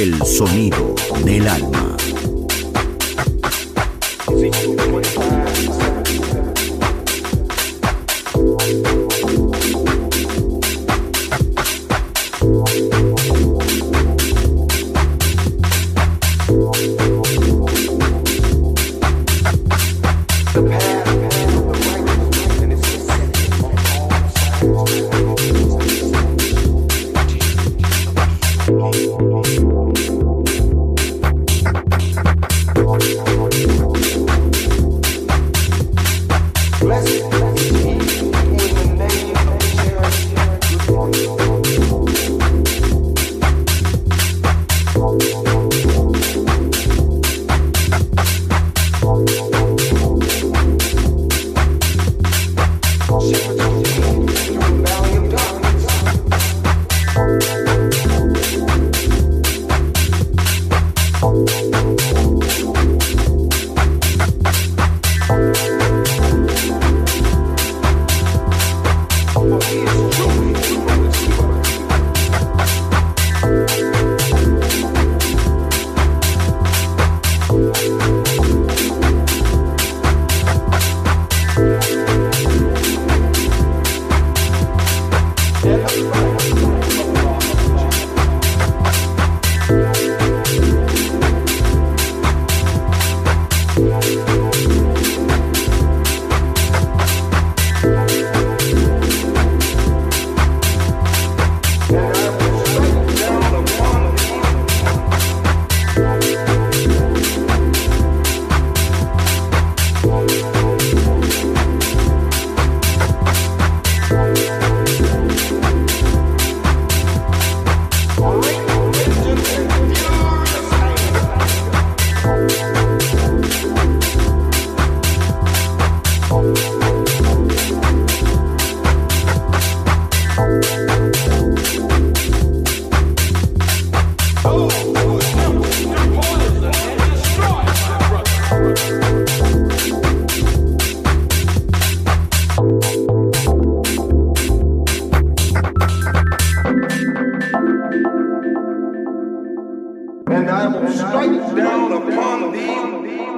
El sonido del alma. blessed. and I will strike down upon thee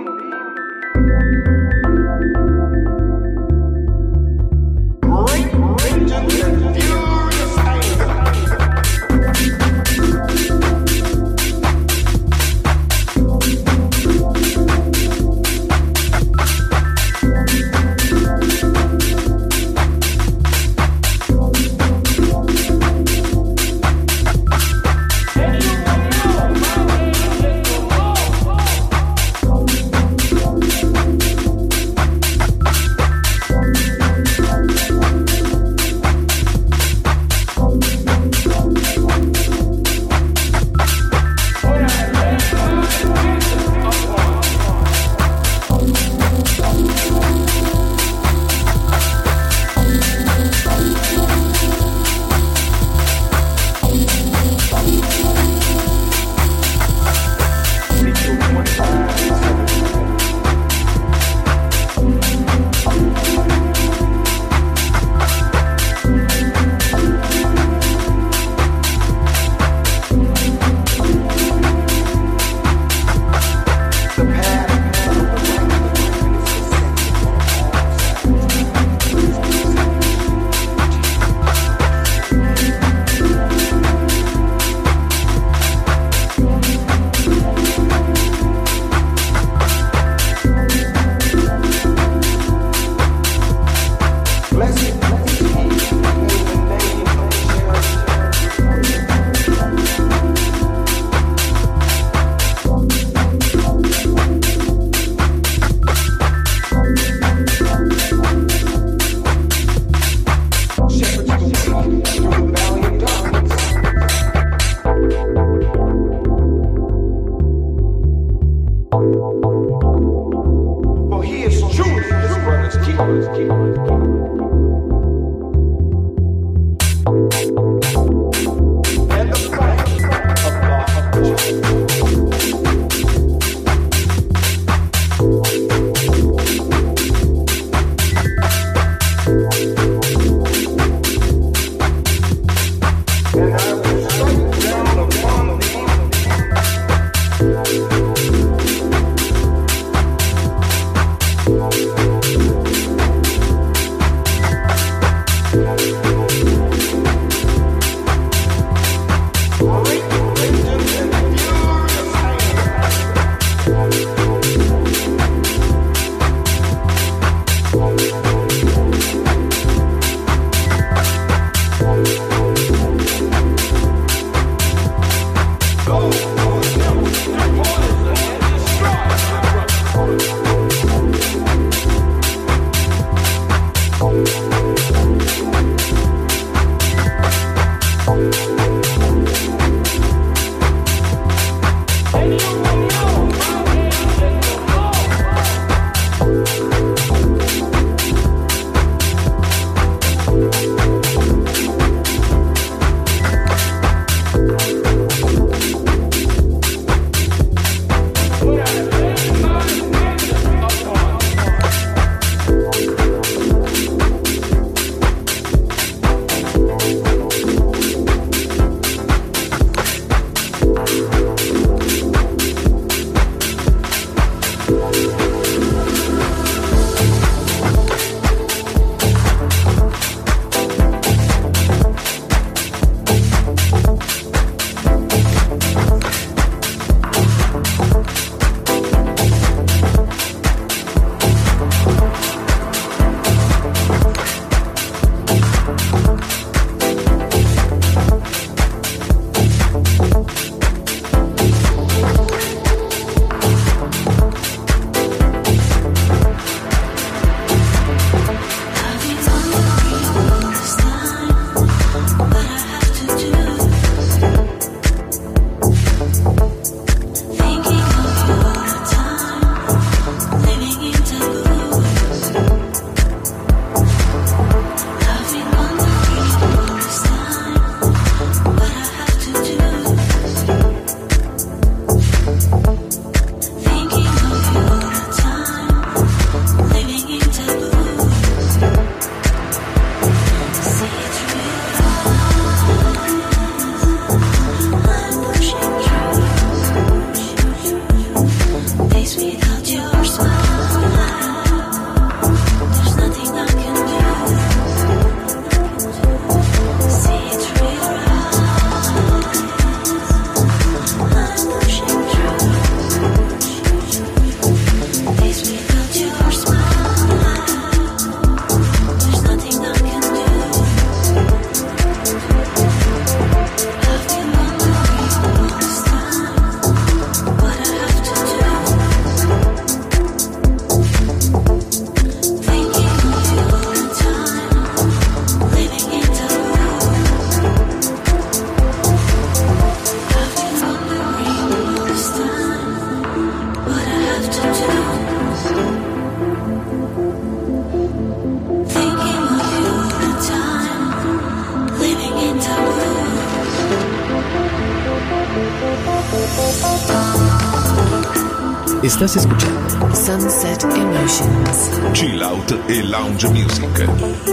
Estás escuchando Sunset Emotions. Chill Out e Lounge Music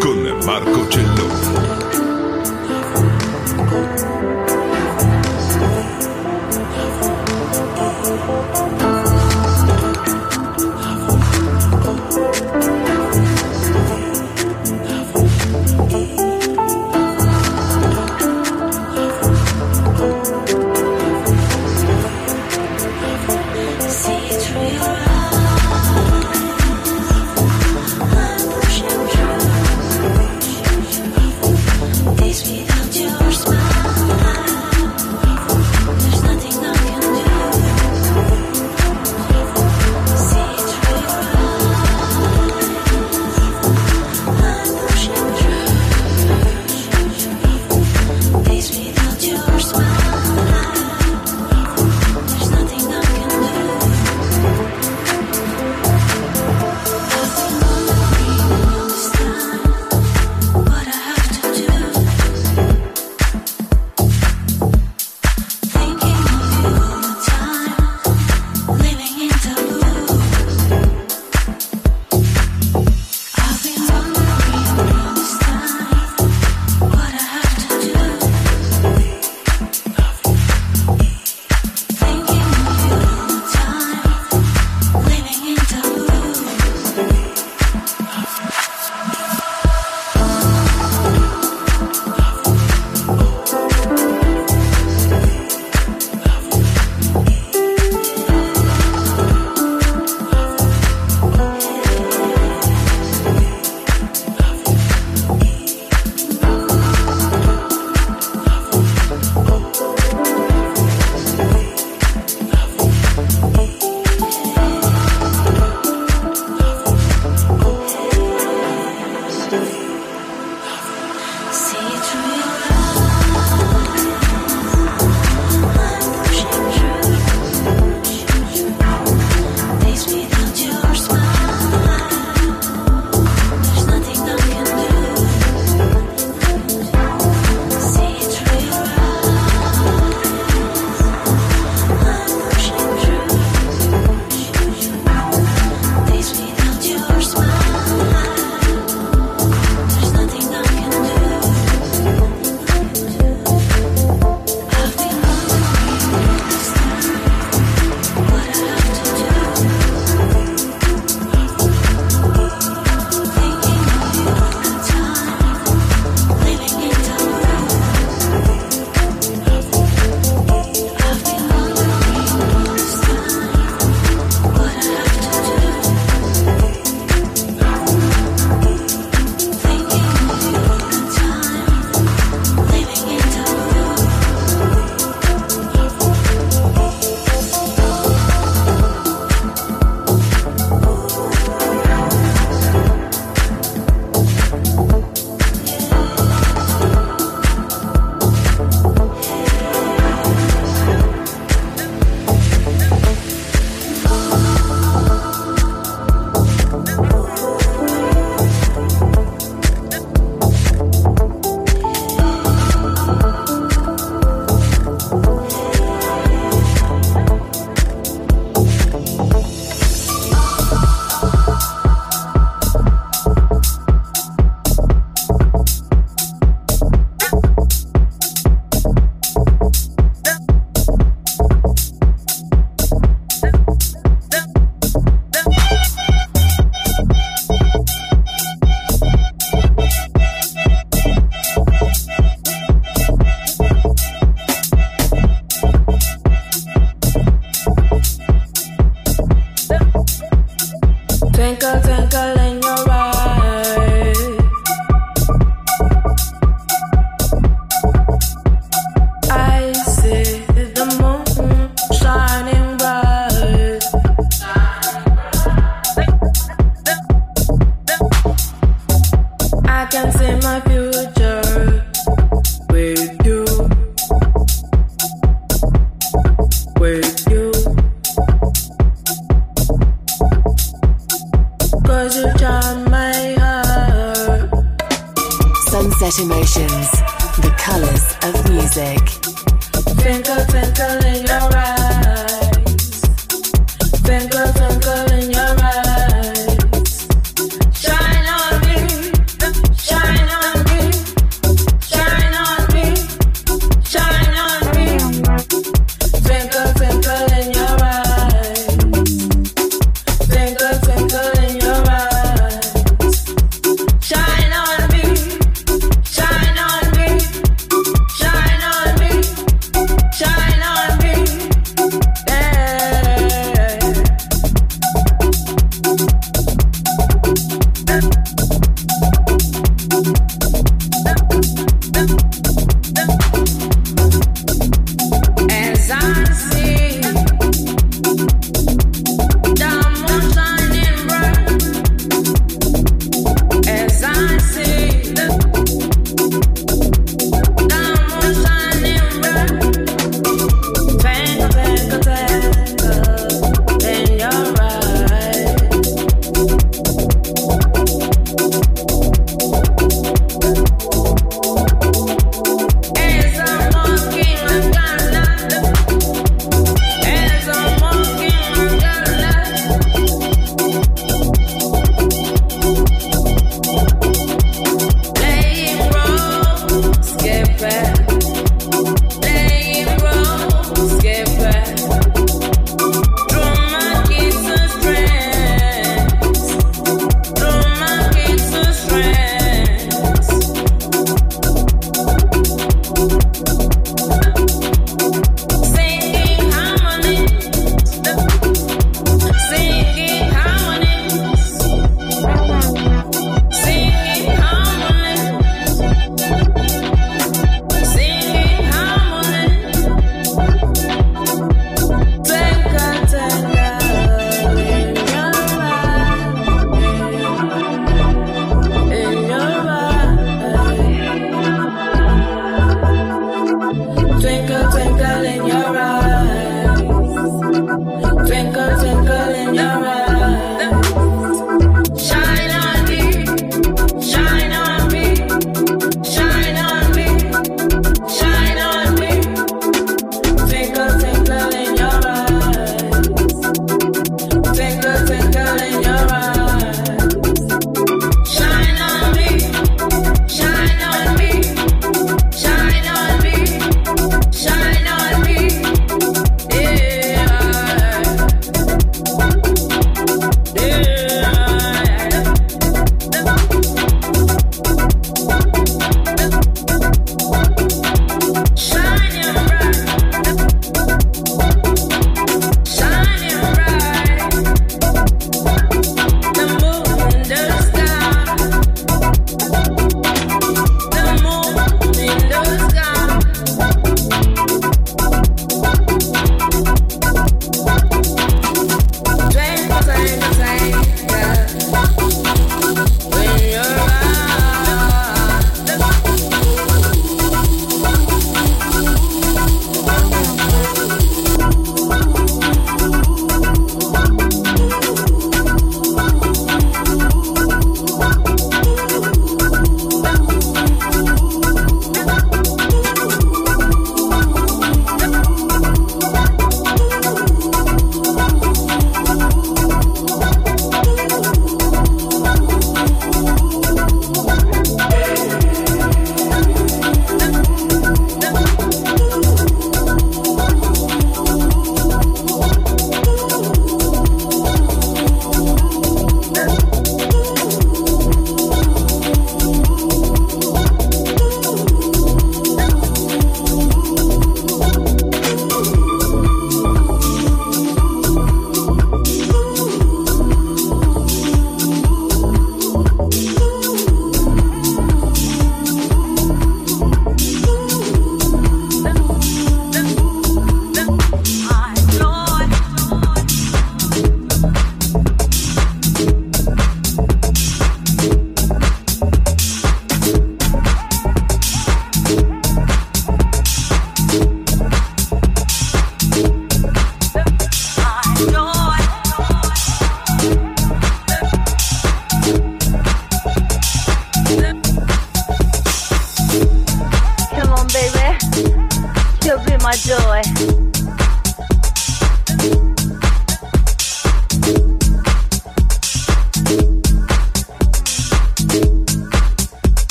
con Marco Celloni.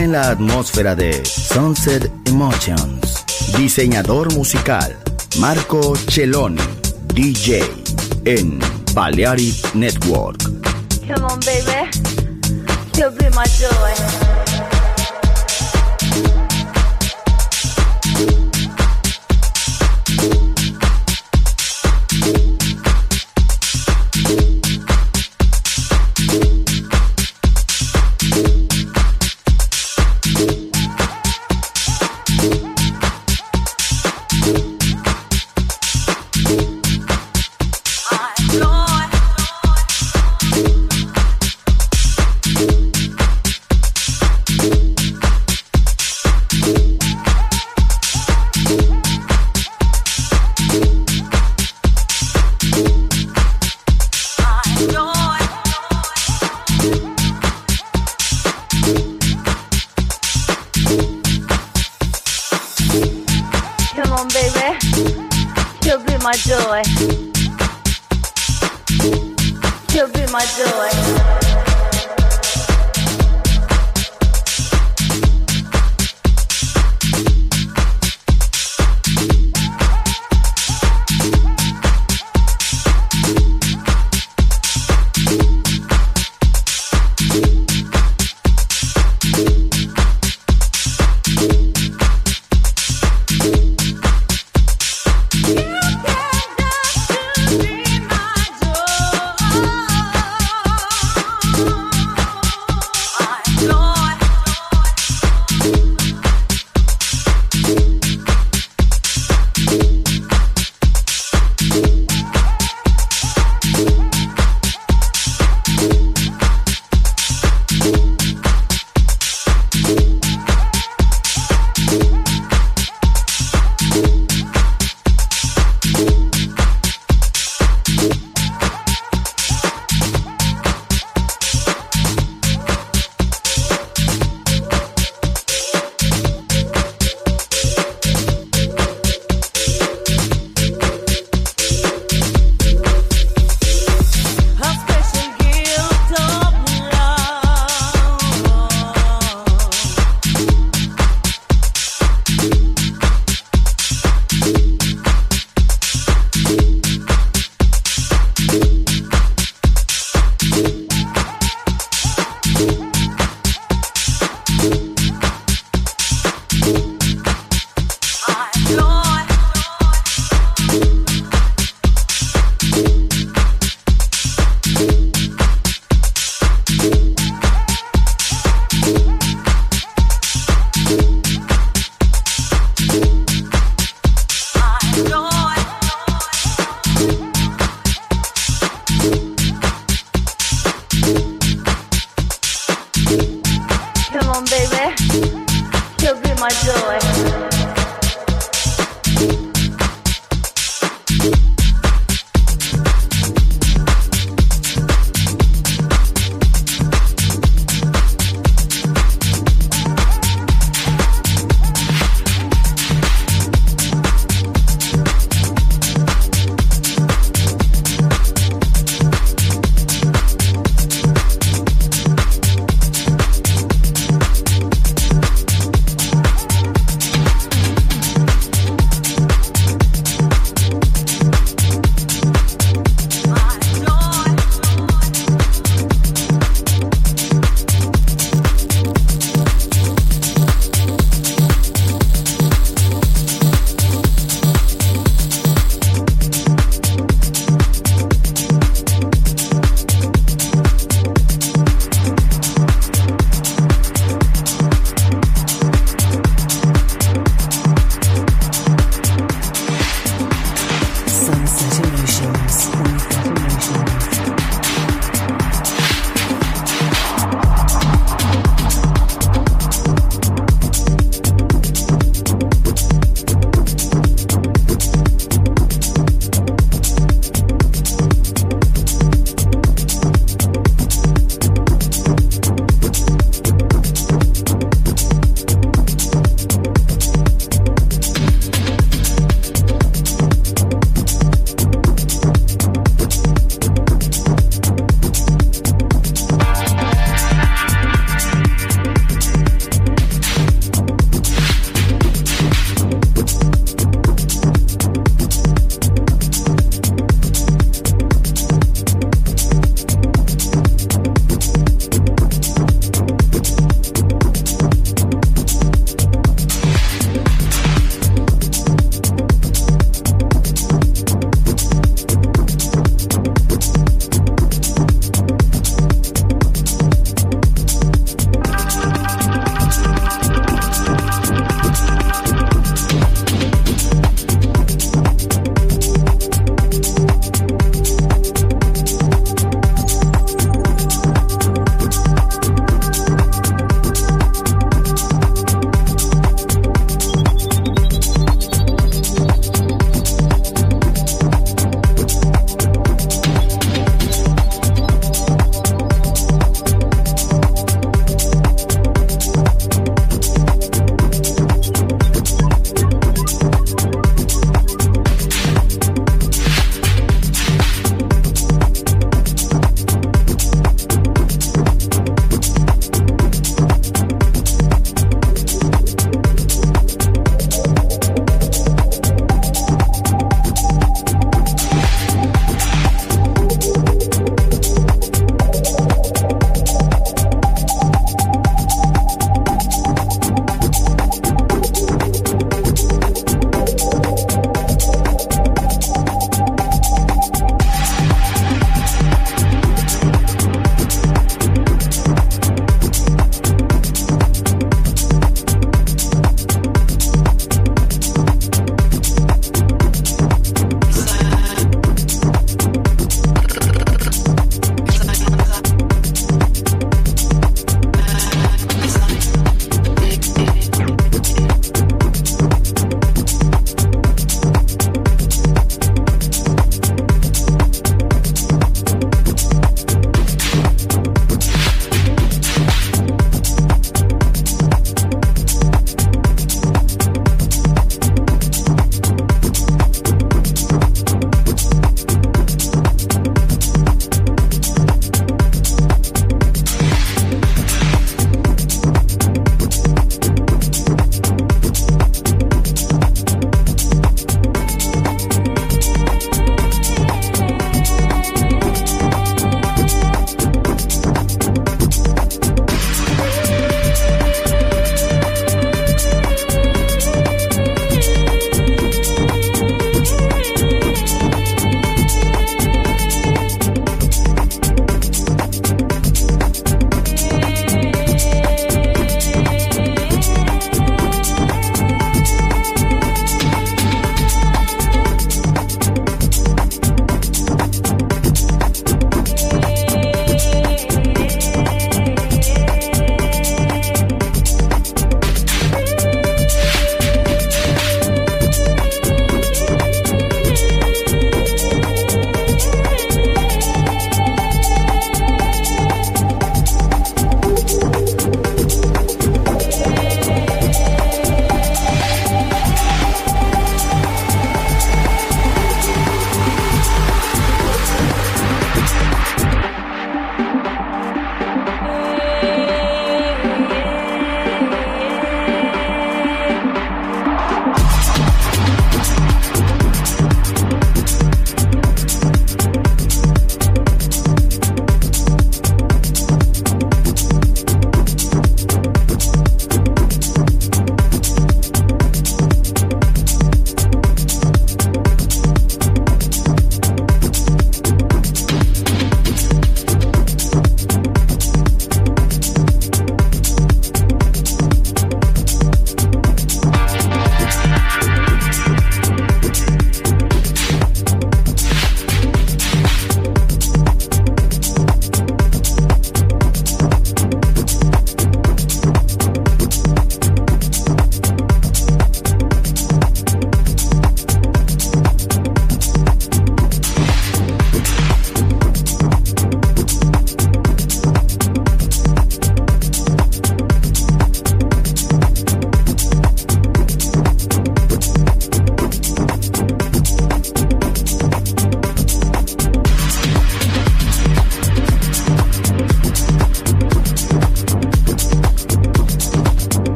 En la atmósfera de Sunset Emotions. Diseñador musical, Marco Celloni, DJ, en Balearic Network. Come on, baby.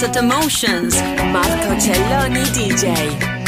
Sunset Emotions. Marco Celloni DJ.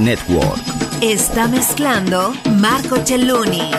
Network. Está mezclando Marco Celluni.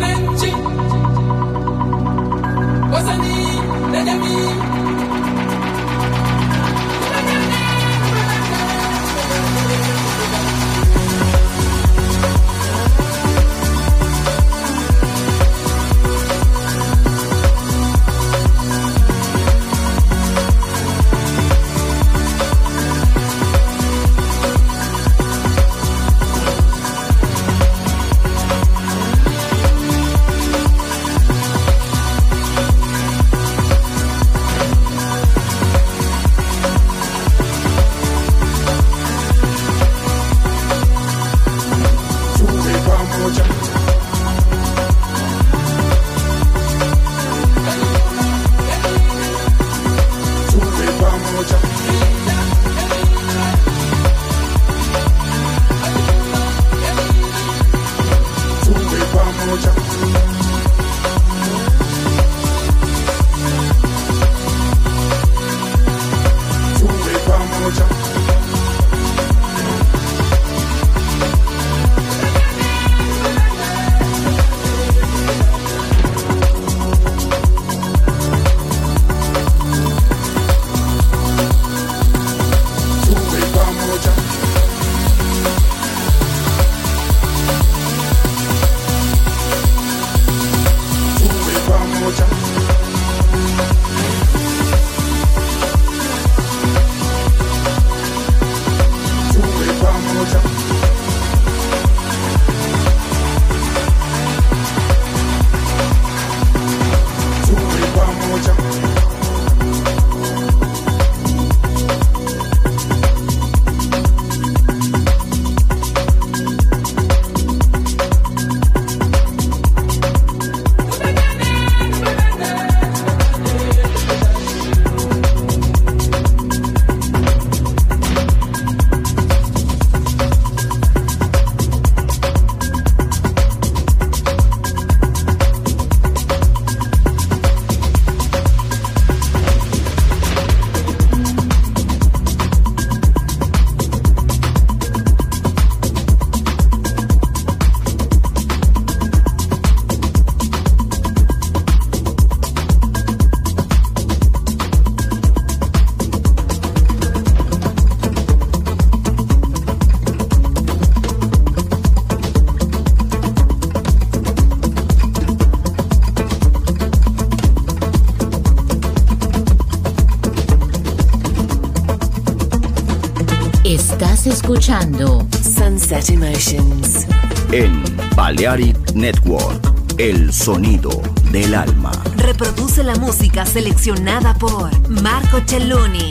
running escuchando Sunset Emotions. En Balearic Network, el sonido del alma. Reproduce la música seleccionada por Marco Celloni.